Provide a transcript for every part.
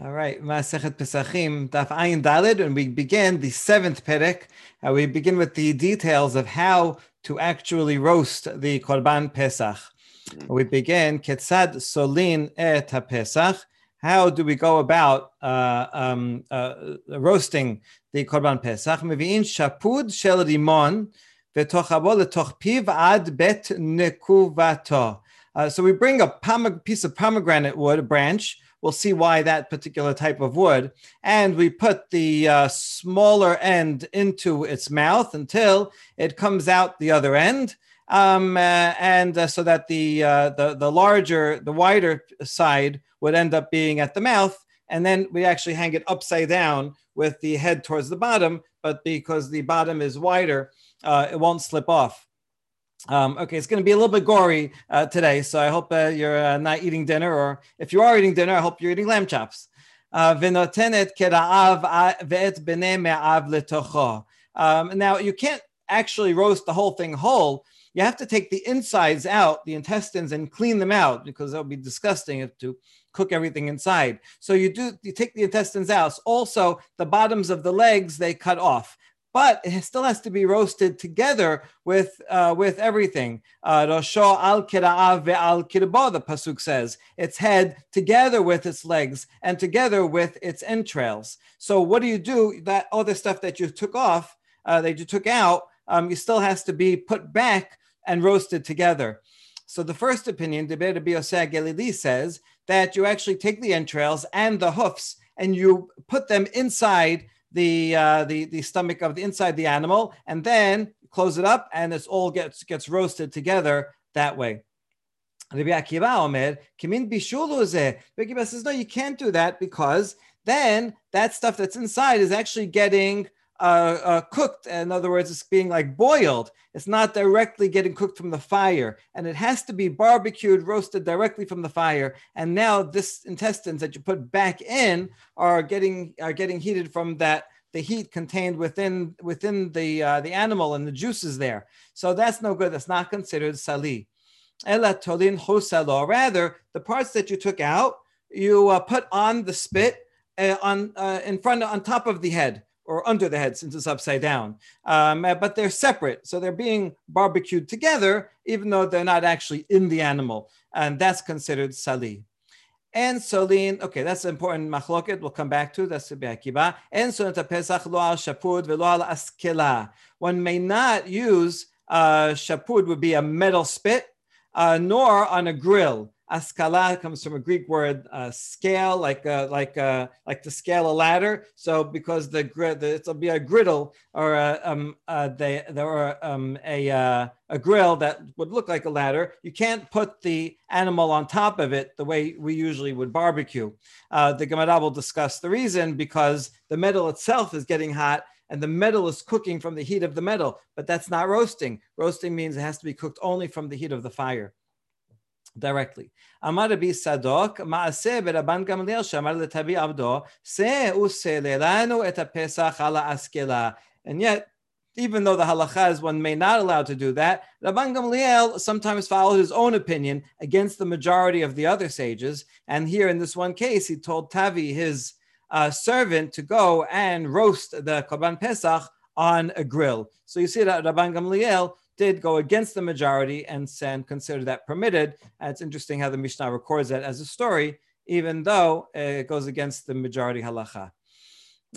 All right, Masechet Pesachim, Daf Ayin Dalid, and we begin the seventh Perek. Uh, we begin with the details of how to actually roast the Korban Pesach. We begin Ketzad Solin et Pesach. How do we go about uh, um, uh, roasting the Korban Pesach? Mevi'in shapud shel rimon v'tochabo letoch piv ad bet nekuvato. Uh, so we bring a piece of pomegranate wood, a branch, we'll see why that particular type of wood. And we put the uh, smaller end into its mouth until it comes out the other end. Um, uh, and uh, so that the, uh, the the larger, the wider side would end up being at the mouth, and then we actually hang it upside down with the head towards the bottom. But because the bottom is wider, uh, it won't slip off. Um, okay, it's going to be a little bit gory uh, today, so I hope uh, you're uh, not eating dinner, or if you are eating dinner, I hope you're eating lamb chops. Uh, um, now, you can't actually roast the whole thing whole. You have to take the insides out, the intestines, and clean them out because that would be disgusting to cook everything inside. So you do you take the intestines out. Also, the bottoms of the legs they cut off but it still has to be roasted together with uh, with everything. Uh, Rosho al kira'av ve'al kirbo, the pasuk says, its head together with its legs and together with its entrails. So what do you do? That all the stuff that you took off, uh, that you took out, um, you still has to be put back and roasted together. So the first opinion, Deber Biosea Galili says that you actually take the entrails and the hoofs and you put them inside the uh, the the stomach of the inside the animal, and then close it up, and it's all gets gets roasted together that way. Rabbi Akiva Omer, Kimin Rabbi says, no, you can't do that because then that stuff that's inside is actually getting uh, uh, cooked. In other words, it's being like boiled. It's not directly getting cooked from the fire, and it has to be barbecued, roasted directly from the fire. And now, this intestines that you put back in are getting are getting heated from that the heat contained within within the uh, the animal and the juices there. So that's no good. That's not considered sali. Ela. Rather, the parts that you took out, you uh, put on the spit uh, on uh, in front on top of the head or under the head since it's upside down. Um, uh, but they're separate. So they're being barbecued together, even though they're not actually in the animal. And that's considered sali. And solin, okay, that's an important machloket. We'll come back to that's the Akiba. And solin pesach lo al shapud velo askela. One may not use uh, shapud would be a metal spit, uh, nor on a grill. Askala comes from a Greek word uh, scale, like uh, like uh, like to scale a ladder. So because the, it'll be a griddle or a, um, uh, they, there are um, a uh, a grill that would look like a ladder. You can't put the animal on top of it the way we usually would barbecue. Uh, the Gemara will discuss the reason because the metal itself is getting hot and the metal is cooking from the heat of the metal, but that's not roasting. Roasting means it has to be cooked only from the heat of the fire directly. Amar Rabbi Sadok, Maaseh Gamliel, Shamar letabi abdo, Se use lelanu et pesach ala askela. And yet, even though the halacha is one may not allow to do that, Rabban Gamliel sometimes followed his own opinion against the majority of the other sages. And here in this one case, he told Tavi, his uh, servant, to go and roast the Korban Pesach on a grill. So you see that Rabban Gamliel did go against the majority and, and consider that permitted. And it's interesting how the Mishnah records that as a story, even though it goes against the majority halacha.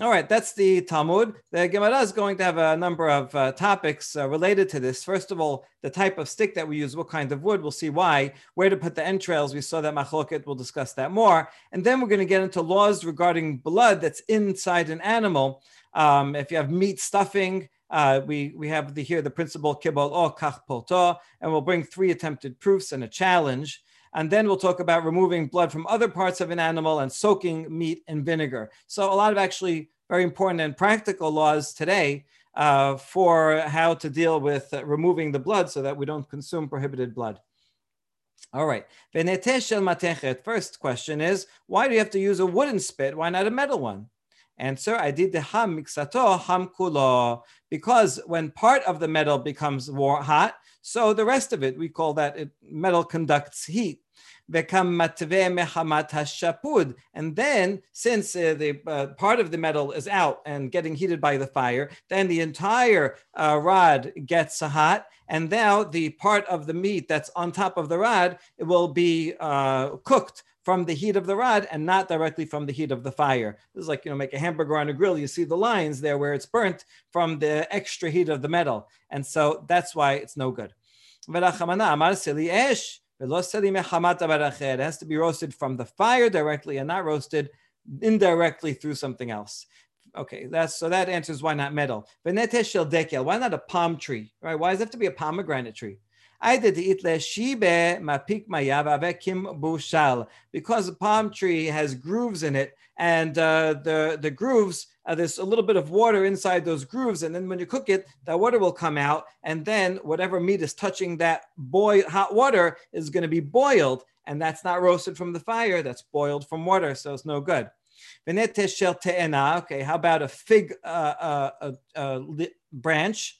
All right, that's the Talmud. The Gemara is going to have a number of uh, topics uh, related to this. First of all, the type of stick that we use, what kind of wood, we'll see why. Where to put the entrails, we saw that machloket, we'll discuss that more. And then we're going to get into laws regarding blood that's inside an animal. Um, if you have meat stuffing, uh, we, we have the, here the principle kibol o kach poto, and we'll bring three attempted proofs and a challenge. And then we'll talk about removing blood from other parts of an animal and soaking meat in vinegar. So a lot of actually very important and practical laws today uh, for how to deal with uh, removing the blood so that we don't consume prohibited blood. All right. First question is, why do you have to use a wooden spit? Why not a metal one? Answer, I did the ham mixato ham kulo. Because when part of the metal becomes war hot, so the rest of it, we call that it, metal conducts heat. And then, since uh, the uh, part of the metal is out and getting heated by the fire, then the entire uh, rod gets hot. And now the part of the meat that's on top of the rod it will be uh, cooked from the heat of the rod and not directly from the heat of the fire. This is like, you know, make a hamburger on a grill. You see the lines there where it's burnt from the extra heat of the metal. And so that's why it's no good. It has to be roasted from the fire directly and not roasted indirectly through something else. Okay, that's so that answers why not metal. Why not a palm tree? Right? Why does it have to be a pomegranate tree? Because the palm tree has grooves in it, and uh, the the grooves uh, there's a little bit of water inside those grooves, and then when you cook it, that water will come out, and then whatever meat is touching that boil hot water is going to be boiled, and that's not roasted from the fire, that's boiled from water, so it's no good. Okay, how about a fig uh, uh, branch?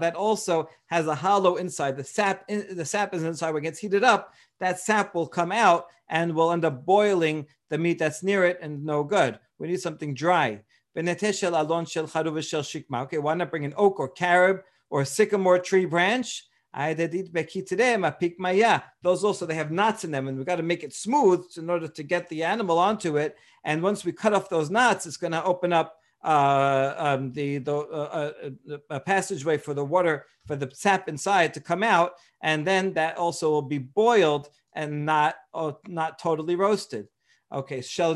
That also has a hollow inside. The sap, the sap is inside. When it gets heated up, that sap will come out and will end up boiling the meat that's near it, and no good. We need something dry. Okay, why not bring an oak or carob or a sycamore tree branch? Those also they have knots in them, and we've got to make it smooth in order to get the animal onto it. And once we cut off those knots, it's going to open up uh, um, the the uh, uh, a passageway for the water for the sap inside to come out, and then that also will be boiled and not oh, not totally roasted. Okay, so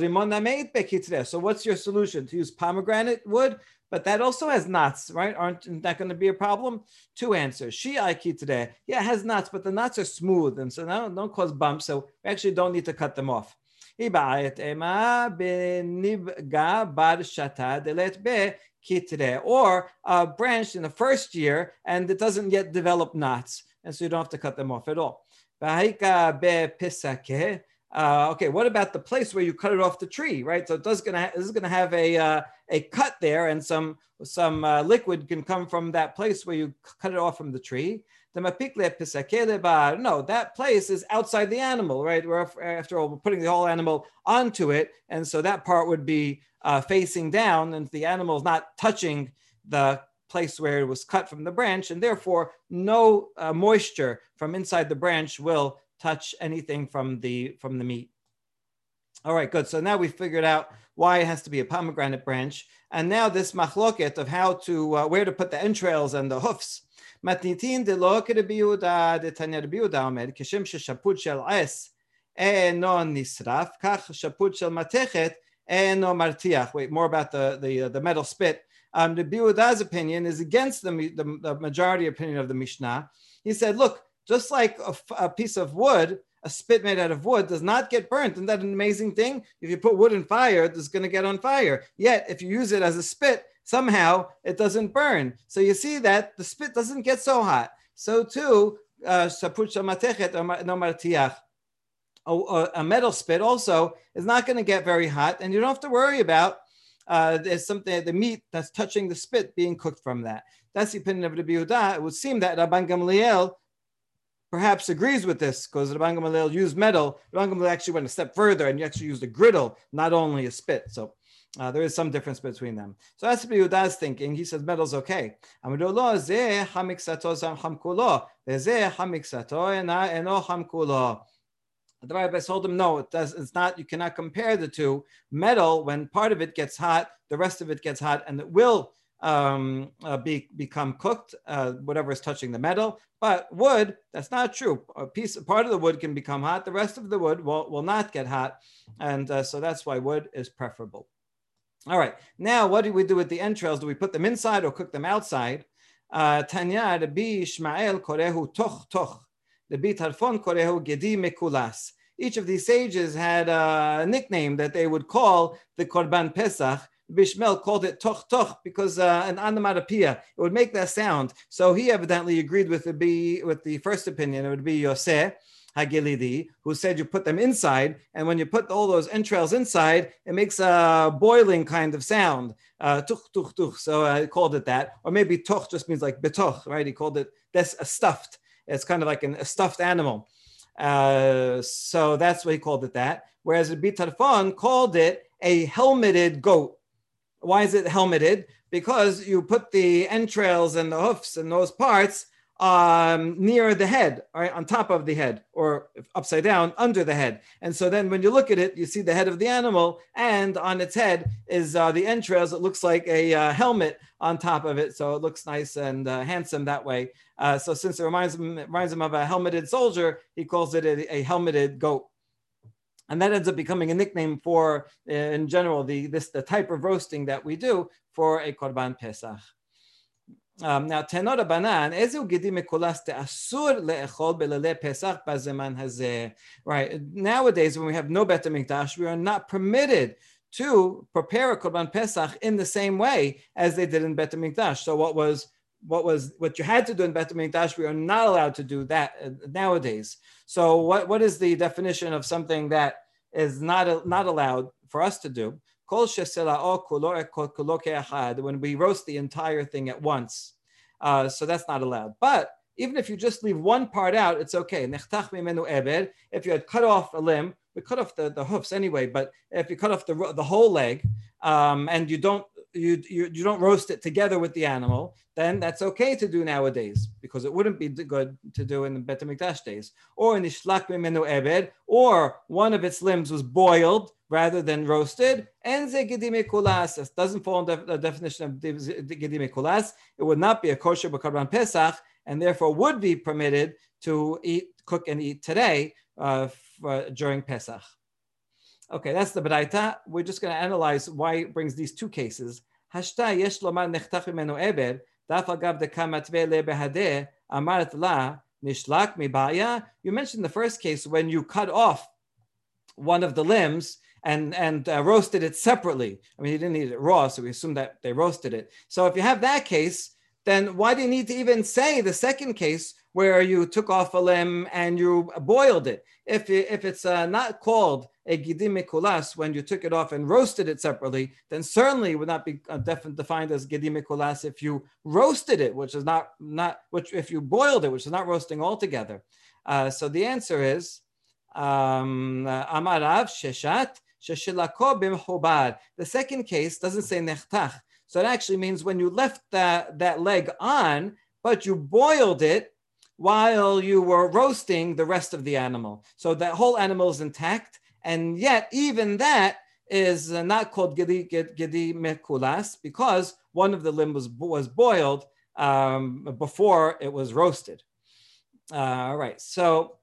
what's your solution? To use pomegranate wood, but that also has knots, right? Aren't that going to be a problem? Two answers. She aiki today, yeah, it has knots, but the knots are smooth, and so now don't cause bumps. So we actually don't need to cut them off. Or a branch in the first year and it doesn't yet develop knots, and so you don't have to cut them off at all. Uh, okay, what about the place where you cut it off the tree, right? So it does gonna ha- this is gonna have a uh, a cut there, and some some uh, liquid can come from that place where you cut it off from the tree. No, that place is outside the animal, right? We're after all, we're putting the whole animal onto it, and so that part would be uh, facing down, and the animal is not touching the place where it was cut from the branch, and therefore no uh, moisture from inside the branch will touch anything from the from the meat. All right, good. So now we figured out why it has to be a pomegranate branch, and now this machloket of how to uh, where to put the entrails and the hoofs. מתניתין דלא כרבי יהודה דתניא רבי יהודה אומר, כשם ששפוט של עש אינו נשרף, כך שפוט של מתכת אינו מרתיח. Wait, more about the, the, uh, the metal spit. Um, the Biuda's opinion is against the, the, the majority opinion of the Mishnah. He said, look, just like a, a, piece of wood, a spit made out of wood does not get burnt. Isn't that an amazing thing? If you put wood in fire, it's going to get on fire. Yet, if you use it as a spit, somehow it doesn't burn. So you see that the spit doesn't get so hot. So too, uh, a metal spit also is not going to get very hot, and you don't have to worry about uh, there's something the meat that's touching the spit being cooked from that. That's the opinion of Rabbi Yehuda. It would seem that Rabban Gamliel perhaps agrees with this because Rabban Gamaliel used metal. Rabban Gamaliel actually went a step further and he actually used a griddle, not only a spit. So uh, there is some difference between them. So that's what Yehuda's thinking. He says metal's okay. The rabbi told him, no, it does, it's not, you cannot compare the two. Metal, when part of it gets hot, the rest of it gets hot, and it will um, uh, be, become cooked, uh, whatever is touching the metal. But wood, that's not true. A piece, part of the wood can become hot. The rest of the wood will, will not get hot. And uh, so that's why wood is preferable. All right. Now, what do we do with the entrails? Do we put them inside or cook them outside? Uh, Tanya, Rabbi Ishmael korehu toch toch. Rabbi Tarfon korehu gedi mekulas. Each of these sages had a nickname that they would call the Korban Pesach. Bishmel called it toch toch because uh, an onomatopoeia it would make that sound. So he evidently agreed with the with the first opinion. It would be Yosei HaGlili, who said you put them inside, and when you put all those entrails inside, it makes a boiling kind of sound. Uh, tuch tuch tuch. So I called it that, or maybe toch just means like betoch, right? He called it that's a stuffed. It's kind of like an, a stuffed animal. Uh, so that's why he called it that. Whereas Rabbi Tarfon called it a helmeted goat. Why is it helmeted? Because you put the entrails and the hoofs and those parts um, near the head, right, on top of the head, or upside down under the head. And so then when you look at it, you see the head of the animal, and on its head is uh, the entrails. It looks like a uh, helmet on top of it, so it looks nice and uh, handsome that way. Uh, so since it reminds him, reminds him of a helmeted soldier, he calls it a, a helmeted goat and that ends up becoming a nickname for, uh, in general, the this the type of roasting that we do for a korban pesach. Um, now, tenor banan, ezu gedim mekulas asur leechol belele pesach bazeman hazeh. Right. Nowadays, when we have no bet mikdash, we are not permitted to prepare a korban pesach in the same way as they did in bet mikdash. So, what was what was what you had to do in Bet Mikdash, we are not allowed to do that uh, nowadays. So, what, what is the definition of something that is not not allowed for us to do? When we roast the entire thing at once, uh, so that's not allowed. But even if you just leave one part out, it's okay. If you had cut off a limb, we cut off the, the hoofs anyway, but if you cut off the, the whole leg um, and you don't you, you, you don't roast it together with the animal, then that's okay to do nowadays because it wouldn't be good to do in the Bet Mikdash days. Or in the Shlak Ebed, or one of its limbs was boiled rather than roasted, and Zegidime Kulas doesn't fall under the definition of Gedime Kulas. It would not be a kosher Bakarban Pesach, and therefore would be permitted to eat, cook, and eat today uh, for, during Pesach. Okay, that's the Baraita. We're just going to analyze why it brings these two cases. Hashta yesh lomar nechtach mimenu eber, daf agav deka matve le behadeh, amaret la, nishlak mibaya. You mentioned the first case when you cut off one of the limbs and and uh, roasted it separately. I mean, you didn't eat it raw, so we assume that they roasted it. So if you have that case, then why do you need to even say the second case where you took off a limb and you boiled it? If, if it's uh, not called a gidim mikulas when you took it off and roasted it separately, then certainly would not be uh, defined as gidim mikulas if you roasted it, which is not not which if you boiled it, which is not roasting altogether. Uh, so the answer is um, amarav sheshat. The second case doesn't say nechtach. So it actually means when you left that, that leg on, but you boiled it while you were roasting the rest of the animal. So that whole animal is intact. And yet, even that is not called gedi, gedi mekulas because one of the limbs was, was boiled um, before it was roasted. Uh, all right. So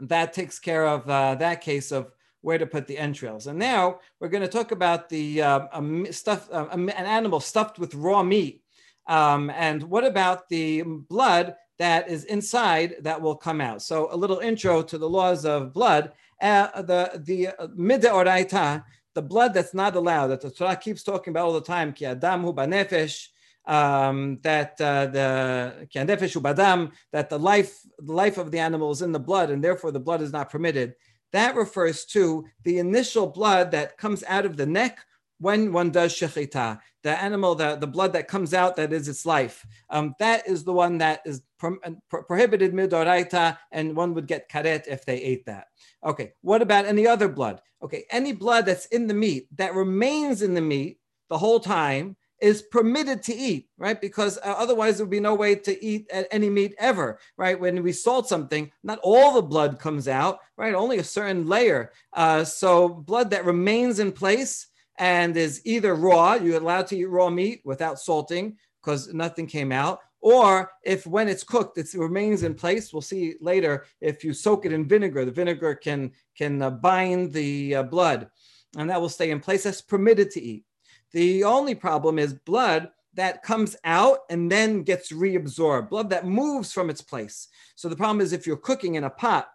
that takes care of uh, that case of where to put the entrails. And now we're going to talk about the uh, um, stuff, uh, an animal stuffed with raw meat. Um, and what about the blood that is inside that will come out? So a little intro to the laws of blood. Uh, the the uh, mideoraita, the blood that's not allowed, that the Torah keeps talking about all the time, ki adam hu banefesh, um, that uh, the badam, that the life the life of the animal is in the blood, and therefore the blood is not permitted. That refers to the initial blood that comes out of the neck when one does shechita, the animal, the, the blood that comes out, that is its life. Um, that is the one that is pro- pro- prohibited midoraita, and one would get karet if they ate that. Okay, what about any other blood? Okay, any blood that's in the meat that remains in the meat the whole time is permitted to eat, right? Because uh, otherwise there would be no way to eat any meat ever, right? When we salt something, not all the blood comes out, right? Only a certain layer. Uh, so blood that remains in place and is either raw, you're allowed to eat raw meat without salting because nothing came out, or if when it's cooked, it remains in place. We'll see later if you soak it in vinegar, the vinegar can can uh, bind the uh, blood, and that will stay in place. That's permitted to eat. The only problem is blood that comes out and then gets reabsorbed, blood that moves from its place. So the problem is if you're cooking in a pot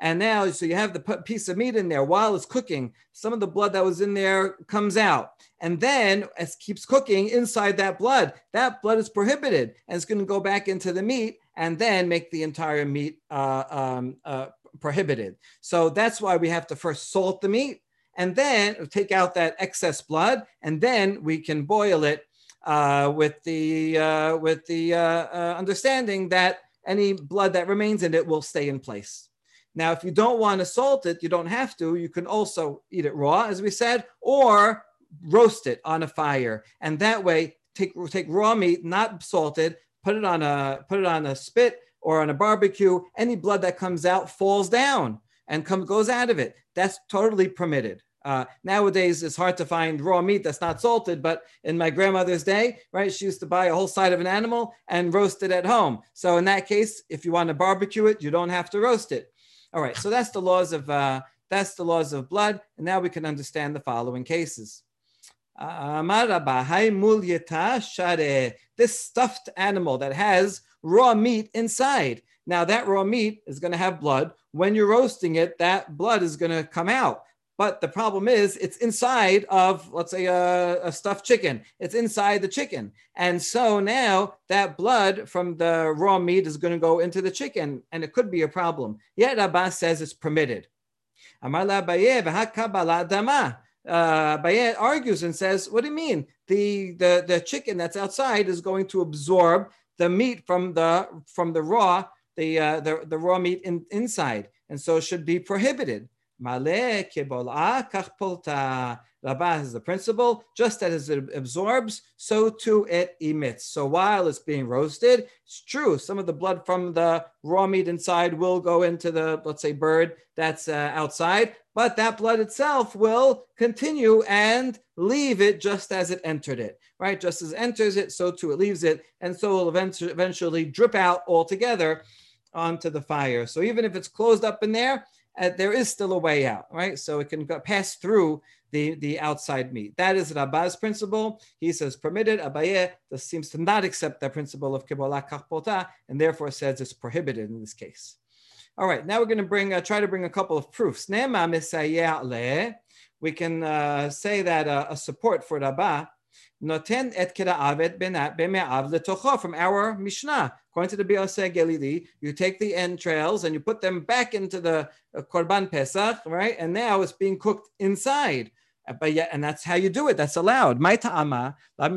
and now, so you have the piece of meat in there while it's cooking, some of the blood that was in there comes out. And then as keeps cooking inside that blood, that blood is prohibited and it's going to go back into the meat and then make the entire meat uh, um, uh, prohibited. So that's why we have to first salt the meat and then take out that excess blood, and then we can boil it uh, with the uh, with the uh, uh understanding that any blood that remains in it will stay in place. Now, if you don't want to salt it, you don't have to. You can also eat it raw, as we said, or roast it on a fire. And that way, take take raw meat, not salted, put it on a put it on a spit or on a barbecue. Any blood that comes out falls down and comes goes out of it. That's totally permitted. Uh, nowadays, it's hard to find raw meat that's not salted, but in my grandmother's day, right, she used to buy a whole side of an animal and roast it at home. So in that case, if you want to barbecue it, you don't have to roast it. All right, so that's the laws of uh, that's the laws of blood, and now we can understand the following cases. This stuffed animal that has raw meat inside. Now that raw meat is going to have blood. When you're roasting it, that blood is going to come out. But the problem is, it's inside of, let's say, a, a, stuffed chicken. It's inside the chicken. And so now that blood from the raw meat is going to go into the chicken, and it could be a problem. Yet Abbas says it's permitted. Uh, Abaye argues and says, "What do you mean? The, the the chicken that's outside is going to absorb the meat from the from the raw the uh, the, the raw meat in, inside, and so it should be prohibited." Male Rabbah is the principle, just as it absorbs, so too it emits. So while it's being roasted, it's true, some of the blood from the raw meat inside will go into the, let's say, bird that's uh, outside, but that blood itself will continue and leave it just as it entered it, right? Just as it enters it, so too it leaves it, and so will eventually drip out altogether onto the fire. So even if it's closed up in there, uh, there is still a way out, right? So it can go, pass through the, the outside meat. That is Rabbah's principle. He says permitted. Abaye seems to not accept that principle of Kibbolah Kachpota and therefore says it's prohibited in this case. All right, now we're going to bring uh, try to bring a couple of proofs. We can uh, say that uh, a support for Rabbah noten et from our Mishnah. According to the Biaseh Gelili, you take the entrails and you put them back into the uh, Korban Pesach, right? And now it's being cooked inside. But yeah, and that's how you do it. That's allowed. My ta'ama, Must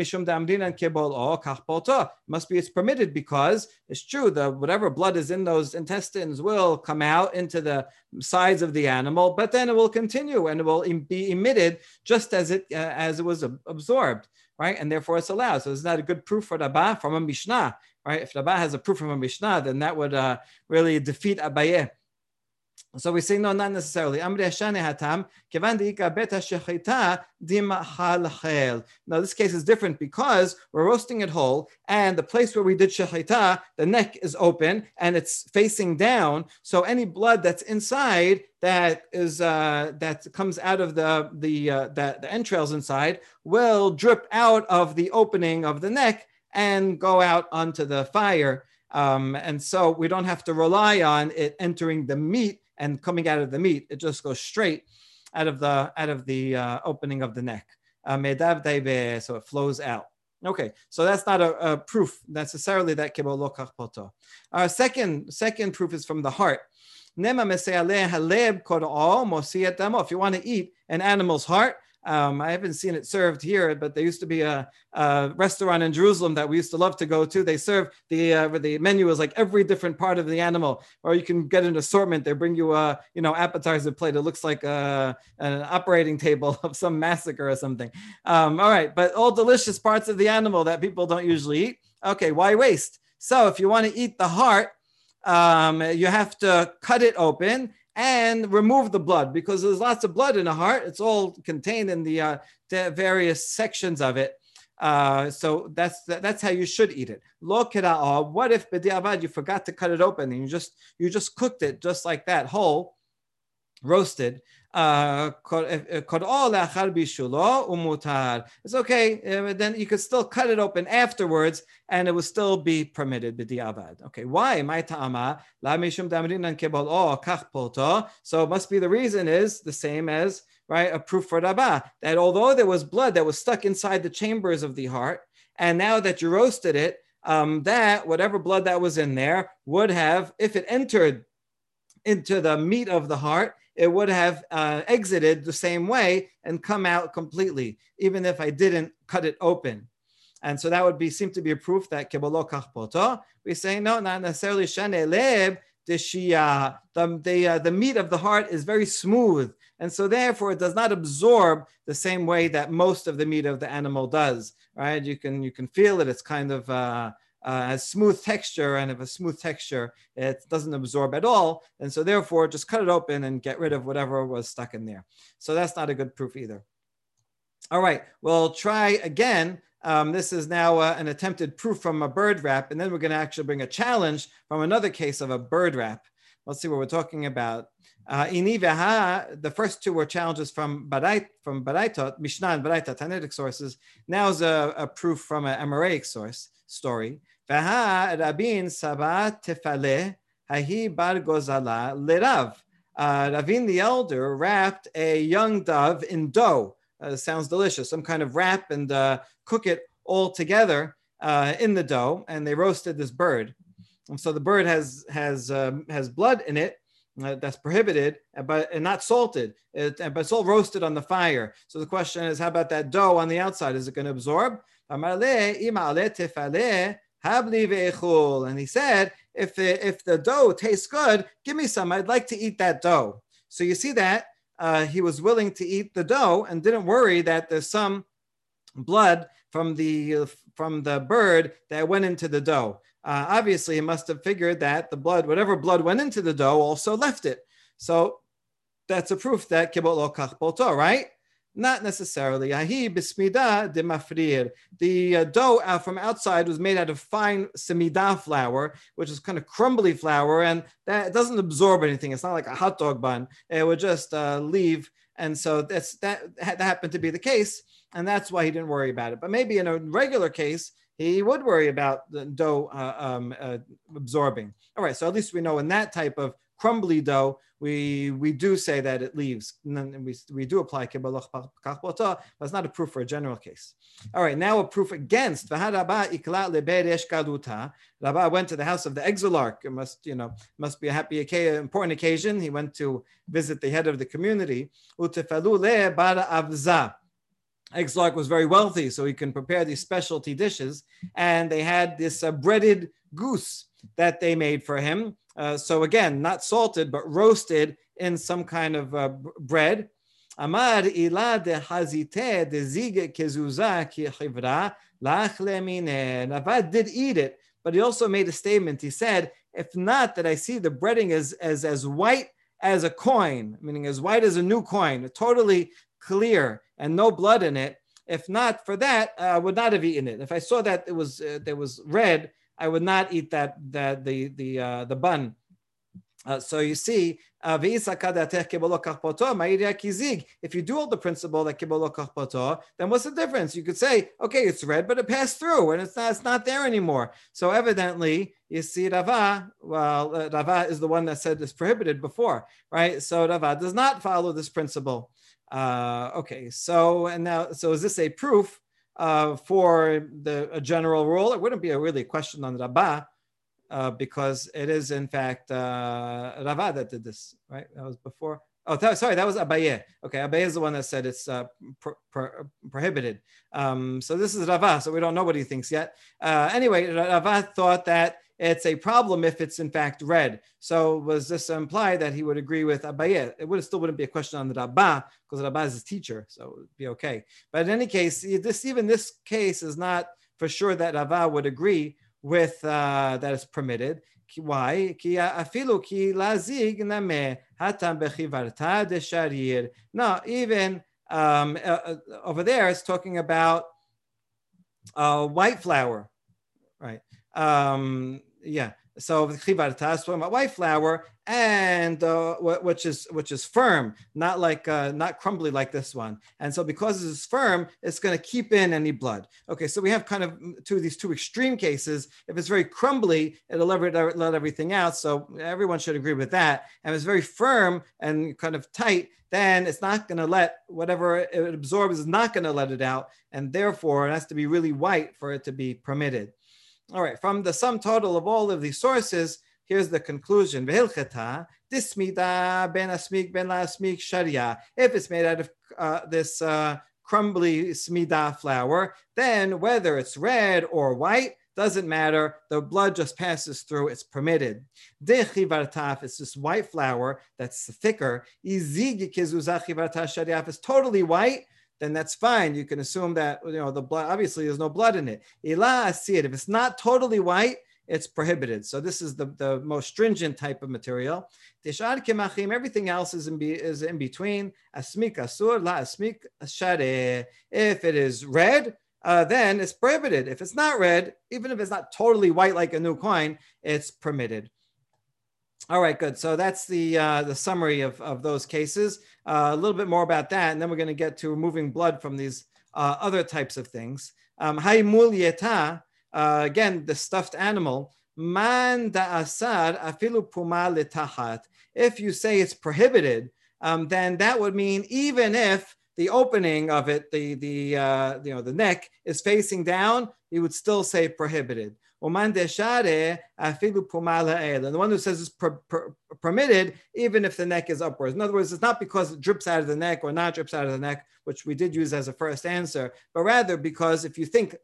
be it's permitted because it's true. The whatever blood is in those intestines will come out into the sides of the animal, but then it will continue and it will be emitted just as it uh, as it was absorbed, right? And therefore it's allowed. So it's not a good proof for Rabba from a Mishnah, right? If Rabba has a proof from a Mishnah, then that would uh, really defeat Abaye. So we say no, not necessarily. Now this case is different because we're roasting it whole, and the place where we did shechita, the neck is open and it's facing down. So any blood that's inside that is uh, that comes out of the the, uh, the the entrails inside will drip out of the opening of the neck and go out onto the fire. Um, and so we don't have to rely on it entering the meat and coming out of the meat. It just goes straight out of the out of the uh, opening of the neck. Uh, so it flows out. Okay, so that's not a, a proof necessarily that kibolo poto. Our second second proof is from the heart. If you want to eat an animal's heart, um, I haven't seen it served here, but there used to be a, a, restaurant in Jerusalem that we used to love to go to. They serve the uh, the menu is like every different part of the animal, or you can get an assortment. They bring you a you know appetizer plate. It looks like a, an operating table of some massacre or something. Um, all right, but all delicious parts of the animal that people don't usually eat. Okay, why waste? So if you want to eat the heart, um, you have to cut it open and remove the blood because there's lots of blood in the heart. It's all contained in the, uh, the various sections of it. Uh, so that's that's how you should eat it. What if b'diavad you forgot to cut it open and you just you just cooked it just like that whole, roasted. Uh, it's okay. Uh, then you could still cut it open afterwards, and it would still be permitted. Okay, why? My ta'ama la mishum damrinan oh kach So it must be the reason is the same as right a proof for Rabbah that although there was blood that was stuck inside the chambers of the heart, and now that you roasted it, um, that whatever blood that was in there would have, if it entered into the meat of the heart, it would have uh, exited the same way and come out completely, even if I didn't cut it open. And so that would be seem to be a proof that kibolo kachpoto. We say no, not necessarily shane leb the the uh, the meat of the heart is very smooth, and so therefore it does not absorb the same way that most of the meat of the animal does. Right? You can you can feel it. It's kind of uh, uh, has smooth texture, and if a smooth texture, it doesn't absorb at all, and so therefore just cut it open and get rid of whatever was stuck in there. So that's not a good proof either. All right, we'll try again. Um, this is now uh, an attempted proof from a bird wrap, and then we're going to actually bring a challenge from another case of a bird wrap. Let's see what we're talking about. Uh, the first two were challenges from Barait, from Baraitot, Mishnah and Baraita, Tannaitic sources. Now is a, a, proof from an Amoraic source story. Vaha Rabin Saba Tefale Hahi Bar Gozala. Uh, Ravin the elder wrapped a young dove in dough. Uh, sounds delicious. Some kind of wrap and uh, cook it all together uh, in the dough, and they roasted this bird. And so the bird has has um, has blood in it uh, that's prohibited, but and not salted. It, but it's all roasted on the fire. So the question is, how about that dough on the outside? Is it going to absorb? And he said, if the, if the dough tastes good, give me some. I'd like to eat that dough. So you see that uh, he was willing to eat the dough and didn't worry that there's some blood from the from the bird that went into the dough. Uh, obviously, he must have figured that the blood, whatever blood went into the dough, also left it. So that's a proof that kibot lo kach right? Not necessarily. Ahi bismida de mafrir. The uh, dough from outside was made out of fine semida flour, which is kind of crumbly flour, and that doesn't absorb anything. It's not like a hot dog bun. It would just uh, leave. And so that's that, that happened to be the case, and that's why he didn't worry about it. But maybe in a regular case, he would worry about the dough uh, um, uh, absorbing. All right, so at least we know in that type of crumbly dough, we we do say that it leaves. And we, we do apply kibalach but it's not a proof for a general case. All right, now a proof against. Rabba went to the house of the exilarch. It must, you know, must be a happy, important occasion. He went to visit the head of the community. Exilarch was very wealthy, so he can prepare these specialty dishes. And they had this uh, breaded goose that they made for him. Uh, so again, not salted, but roasted in some kind of uh, bread. Amar ila de hazite de zige kezuza ki chivra Navad did eat it, but he also made a statement. He said, if not that I see the breading as, as, as white as a coin, meaning as white as a new coin, totally clear and no blood in it. If not for that, I would not have eaten it. If I saw that it was uh, there was red, I would not eat that that the the uh, the bun. Uh, so you see, uh, if you do all the principle that kibolo then what's the difference? You could say, okay, it's red, but it passed through and it's not, it's not there anymore. So evidently, you see, Rava, well, uh, Rava is the one that said it's prohibited before, right? So Rava does not follow this principle. Uh, okay, so and now, so is this a proof uh, for the a general rule? It wouldn't be a really question on Rabbah uh, because it is in fact uh, Rava that did this, right? That was before. Oh, th- sorry, that was Abaye. Okay, Abaye is the one that said it's uh, pro- pro- prohibited. Um, so this is Rava, so we don't know what he thinks yet. Uh, anyway, Rava thought that it's a problem if it's in fact red. So was this imply that he would agree with Abaye? It would still wouldn't be a question on the Rabbah because Rabbah is his teacher, so it would be okay. But in any case, this even this case is not for sure that Rabbah would agree with uh, that it's permitted. Why? No, even um, uh, uh, over there, it's talking about uh, white flour, right? Um, yeah. So about white flour, and uh, which is which is firm, not like uh, not crumbly like this one. And so because it's firm, it's going to keep in any blood. Okay, so we have kind of two these two extreme cases. If it's very crumbly, it'll let, let everything out. So everyone should agree with that. And if it's very firm and kind of tight, then it's not going to let whatever it absorbs is not going to let it out, and therefore it has to be really white for it to be permitted. All right, from the sum total of all of these sources, here's the conclusion. this mida ben asmik ben la sharia. If it's made out of uh, this uh, crumbly smida flour, then whether it's red or white, doesn't matter. The blood just passes through. It's permitted. Dechivartaf is this white flour that's thicker. If it's totally white, then that's fine. You can assume that you know the blood. Obviously, there's no blood in it. Ila asid. If it's not totally white, it's prohibited. So this is the, the most stringent type of material. Tishad kemachim, everything else is in, be, is in between. Asmik asur, la asmik share. If it is red, uh, then it's prohibited. If it's not red, even if it's not totally white like a new coin, it's permitted. All right, good. So that's the uh, the summary of, of those cases. Uh, a little bit more about that, and then we're going to get to removing blood from these uh, other types of things. Um, yeta, uh, again, the stuffed animal. Man asar afilu puma letahat. If you say it's prohibited, um, then that would mean even if the opening of it, the the uh, you know the neck is facing down, you would still say prohibited. The one who says it's per, per, permitted, even if the neck is upwards. In other words, it's not because it drips out of the neck or not drips out of the neck, which we did use as a first answer, but rather because if you think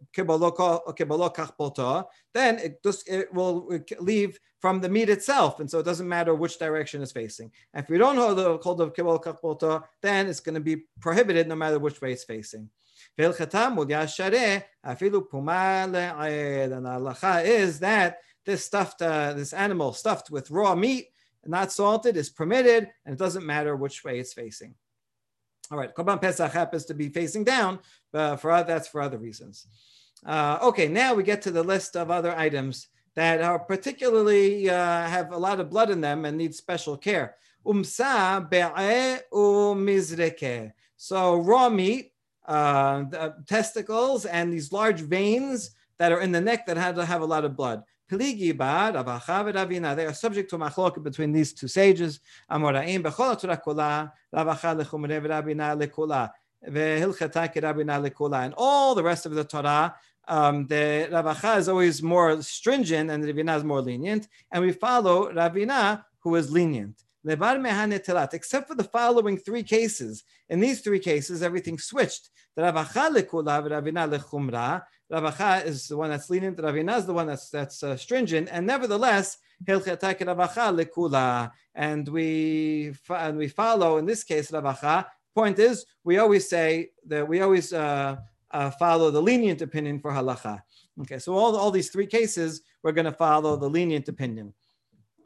then it just it will leave from the meat itself, and so it doesn't matter which direction it's facing. And if we don't hold the hold of then it's going to be prohibited no matter which way it's facing. And the halacha is that this stuffed, uh, this animal stuffed with raw meat, not salted, is permitted, and it doesn't matter which way it's facing. All right, Korban Pesach happens to be facing down, but for that's for other reasons. Uh, okay, now we get to the list of other items that are particularly uh, have a lot of blood in them and need special care. Umsa be'e umizreke. So raw meat uh, the testicles and these large veins that are in the neck that had to have a lot of blood. They are subject to machlok between these two sages. And all the rest of the Torah, um, the Rav Acha is always more stringent and the Ravina is more lenient. And we follow Ravina, who is lenient. Except for the following three cases. In these three cases, everything switched. Rav Acha is the one that's lenient. Ravina is the one that's that's uh, stringent. And nevertheless. And we and we follow in this case Rav Acha. Point is, we always say that we always uh, uh, follow the lenient opinion for halacha. Okay, so all, all these three cases, we're going to follow the lenient opinion.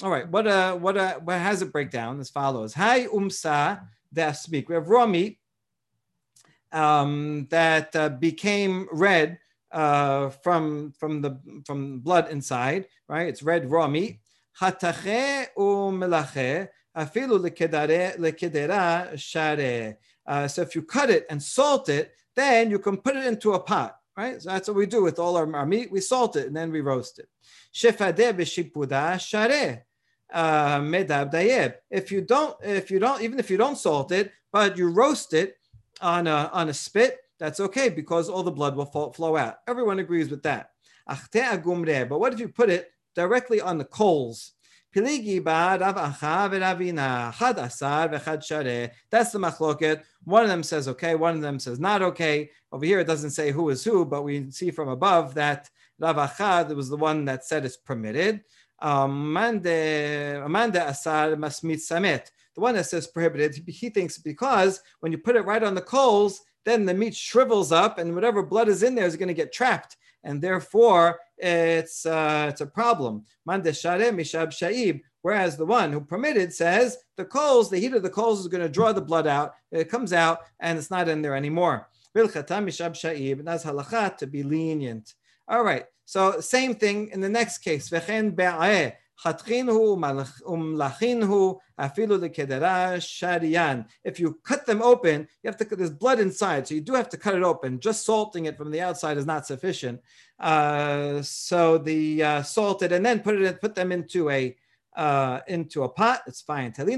All right, what uh, what uh, what has it break down as follows? Hi umsa speak. We have raw meat um, that uh, became red uh, from from the from blood inside. Right, it's red raw meat. Hatache umelache afilu lekedera share. Uh, so if you cut it and salt it, then you can put it into a pot. Right, so that's what we do with all our, our meat. We salt it and then we roast it. Shefadeh b'shipuda share Uh, medab dayeb. If you don't, if you don't, even if you don't salt it, but you roast it on a on a spit, that's okay because all the blood will fall, flow out. Everyone agrees with that. But what if you put it directly on the coals? That's the machloket. One of them says okay, one of them says not okay. Over here, it doesn't say who is who, but we see from above that Rav Achad was the one that said it's permitted. Amanda Asar Masmit Samet. The one that says prohibited, he thinks because when you put it right on the coals, then the meat shrivels up and whatever blood is in there is going to get trapped. And therefore, it's, uh, it's a problem. Manda share mishab shaib. Whereas the one who permitted says the coals, the heat of the coals is going to draw the blood out. It comes out and it's not in there anymore. That's halakha to be lenient. All right. So same thing in the next case. If you cut them open, you have to there's blood inside, so you do have to cut it open. Just salting it from the outside is not sufficient. Uh, so the uh, salted and then put it put them into a uh, into a pot, it's fine. Or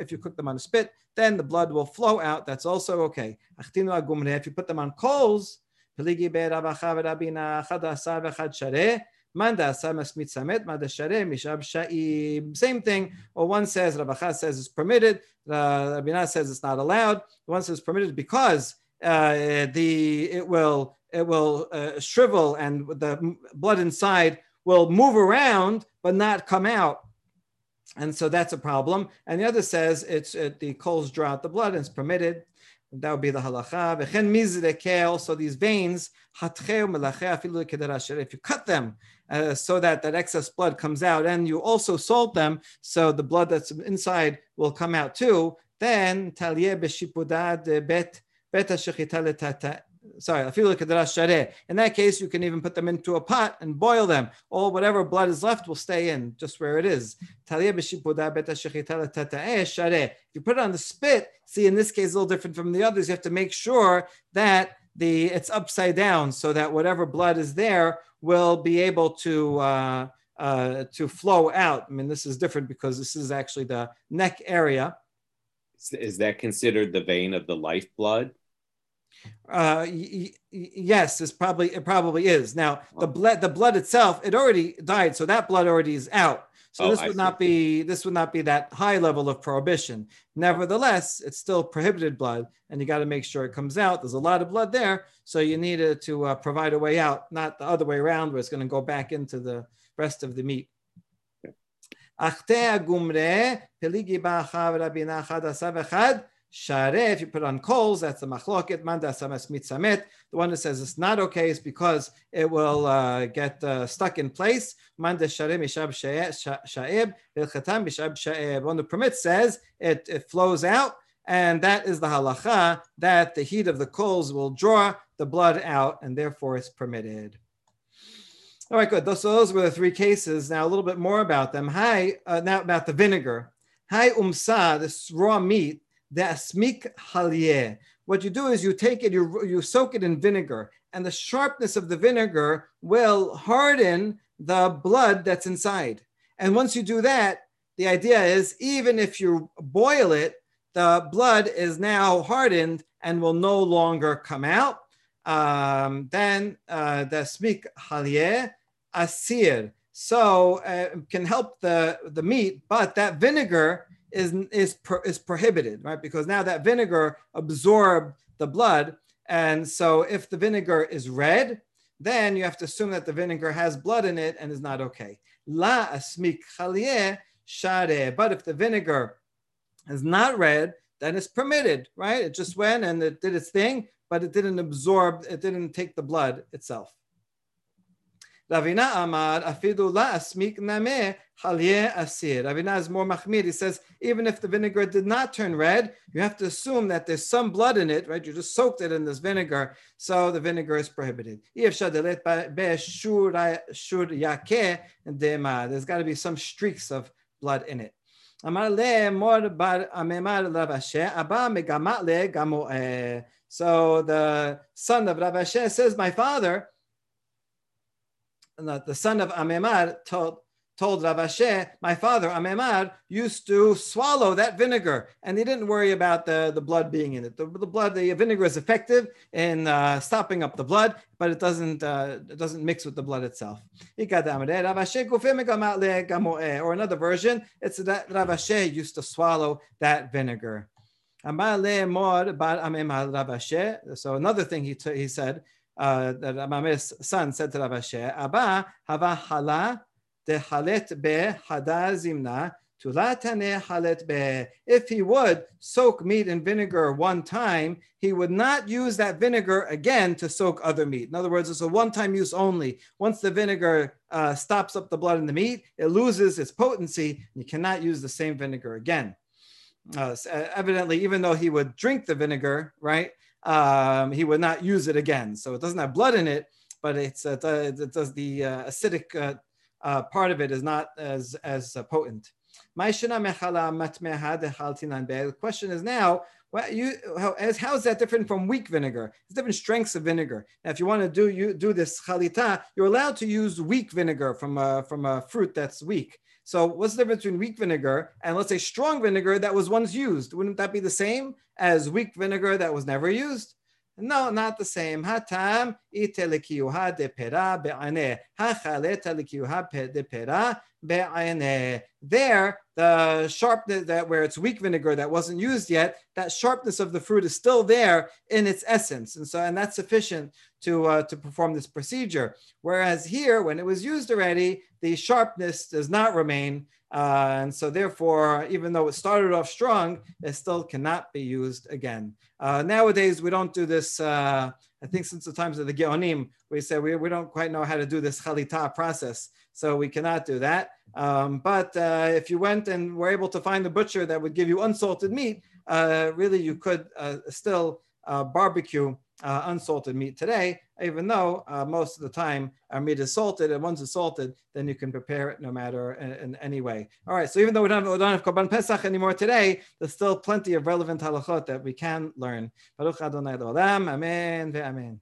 if you cook them on a spit, then the blood will flow out. That's also okay. If you put them on coals, Peligi be Rav Acha v'Rabina Chad Asar v'Chad Shareh Manda samas mitzamet, manda shareh mishab sha'ib. Same thing. Or one says, Rabbi says it's permitted. Uh, Rabbi says it's not allowed. One says permitted because uh, the it will it will uh, shrivel and the blood inside will move around but not come out. And so that's a problem. And the other says it's it, the coals draw out the blood and it's permitted. That would be the halacha. Also, these veins, if you cut them uh, so that that excess blood comes out, and you also salt them so the blood that's inside will come out too, then bet sorry, in that case, you can even put them into a pot and boil them. All whatever blood is left will stay in just where it is. If you put it on the spit, see, in this case, a little different from the others. You have to make sure that the it's upside down so that whatever blood is there will be able to uh, uh, to flow out. I mean, this is different because this is actually the neck area. Is that considered the vein of the lifeblood? Uh, y- y- yes, it's probably it probably is. Now the blood the blood itself it already died, so that blood already is out. So oh, this would not be this would not be that high level of prohibition. Nevertheless, it's still prohibited blood, and you got to make sure it comes out. There's a lot of blood there, so you need to uh, provide a way out, not the other way around, where it's going to go back into the rest of the meat. Share, if you put on coals, that's the machloket. Manda samas mitzamet. The one that says it's not okay is because it will uh, get uh, stuck in place. Manda share mishab sha'eb. Ilchatam sha'eb. Permits says it, it flows out. And that is the halacha that the heat of the coals will draw the blood out, and therefore it's permitted. All right, good. Those, those were the three cases. Now a little bit more about them. Hi, uh, now about the vinegar. Hi umsa, this raw meat the asmik halye. What you do is you take it, you, you soak it in vinegar, and the sharpness of the vinegar will harden the blood that's inside. And once you do that, the idea is even if you boil it, the blood is now hardened and will no longer come out. Um, then uh, the smik halye asir. So uh, can help the, the meat, but that vinegar is is pro, is prohibited, right? Because now that vinegar absorbed the blood, and so if the vinegar is red, then you have to assume that the vinegar has blood in it and is not okay. La asmik share. But if the vinegar is not red, then it's permitted, right? It just went and it did its thing, but it didn't absorb, it didn't take the blood itself. Ravina Amar afidu la asmik name halye asir. Ravina is more machmir. He says even if the vinegar did not turn red, you have to assume that there's some blood in it, right? You just soaked it in this vinegar, so the vinegar is prohibited. There's got to be some streaks of blood in it. So the son of Rav Ashi says, my father the son of Amemar told, told Rav Ashi, my father, Amemar, used to swallow that vinegar, and he didn't worry about the, the blood being in it. The, the blood, the vinegar is effective in uh, stopping up the blood, but it doesn't uh, it doesn't mix with the blood itself. Or another version, it's that Rav Ashi used to swallow that vinegar. So another thing he, t- he said, uh, that Amemar's son said to Rav Ashi, Abba hava hala dehalet be hada zimna tulatane halet be. If he would soak meat in vinegar one time, he would not use that vinegar again to soak other meat. In other words, it's a one-time use only. Once the vinegar uh, stops up the blood in the meat, it loses its potency. You cannot use the same vinegar again. Uh, evidently, even though he would drink the vinegar, right? Um, he would not use it again. So it doesn't have blood in it, but it's uh, it does the uh, acidic uh, uh, part of it is not as as uh, potent. The question is now, you, how, as, how is that different from weak vinegar? It's different strengths of vinegar. Now, if you want to do you do this chalita, you're allowed to use weak vinegar from a, from a fruit that's weak. So what's the difference between weak vinegar and let's say strong vinegar that was once used? Wouldn't that be the same as weak vinegar that was never used? No, not the same. Hatam ite likiyuha de pera be'ane. Hachaleta likiyuha de pera be'ane. There, the sharpness that where it's weak vinegar that wasn't used yet, that sharpness of the fruit is still there in its essence, and so and that's sufficient to uh, to perform this procedure. Whereas here, when it was used already, the sharpness does not remain, uh, and so therefore, even though it started off strong, it still cannot be used again. Uh, nowadays, we don't do this. Uh, I think since the times of the Geonim, we say we, we don't quite know how to do this chalita process, so we cannot do that. Um, but uh, if you went and were able to find a butcher that would give you unsalted meat, uh, really you could uh, still barbecue uh, unsalted meat today, even though uh, most of the time our meat is salted, and once it's salted, then you can prepare it no matter in, in any way. All right, so even though we don't have, we don't have Korban Pesach anymore today, there's still plenty of relevant halachot that we can learn. Baruch Adonai Amen, Amen.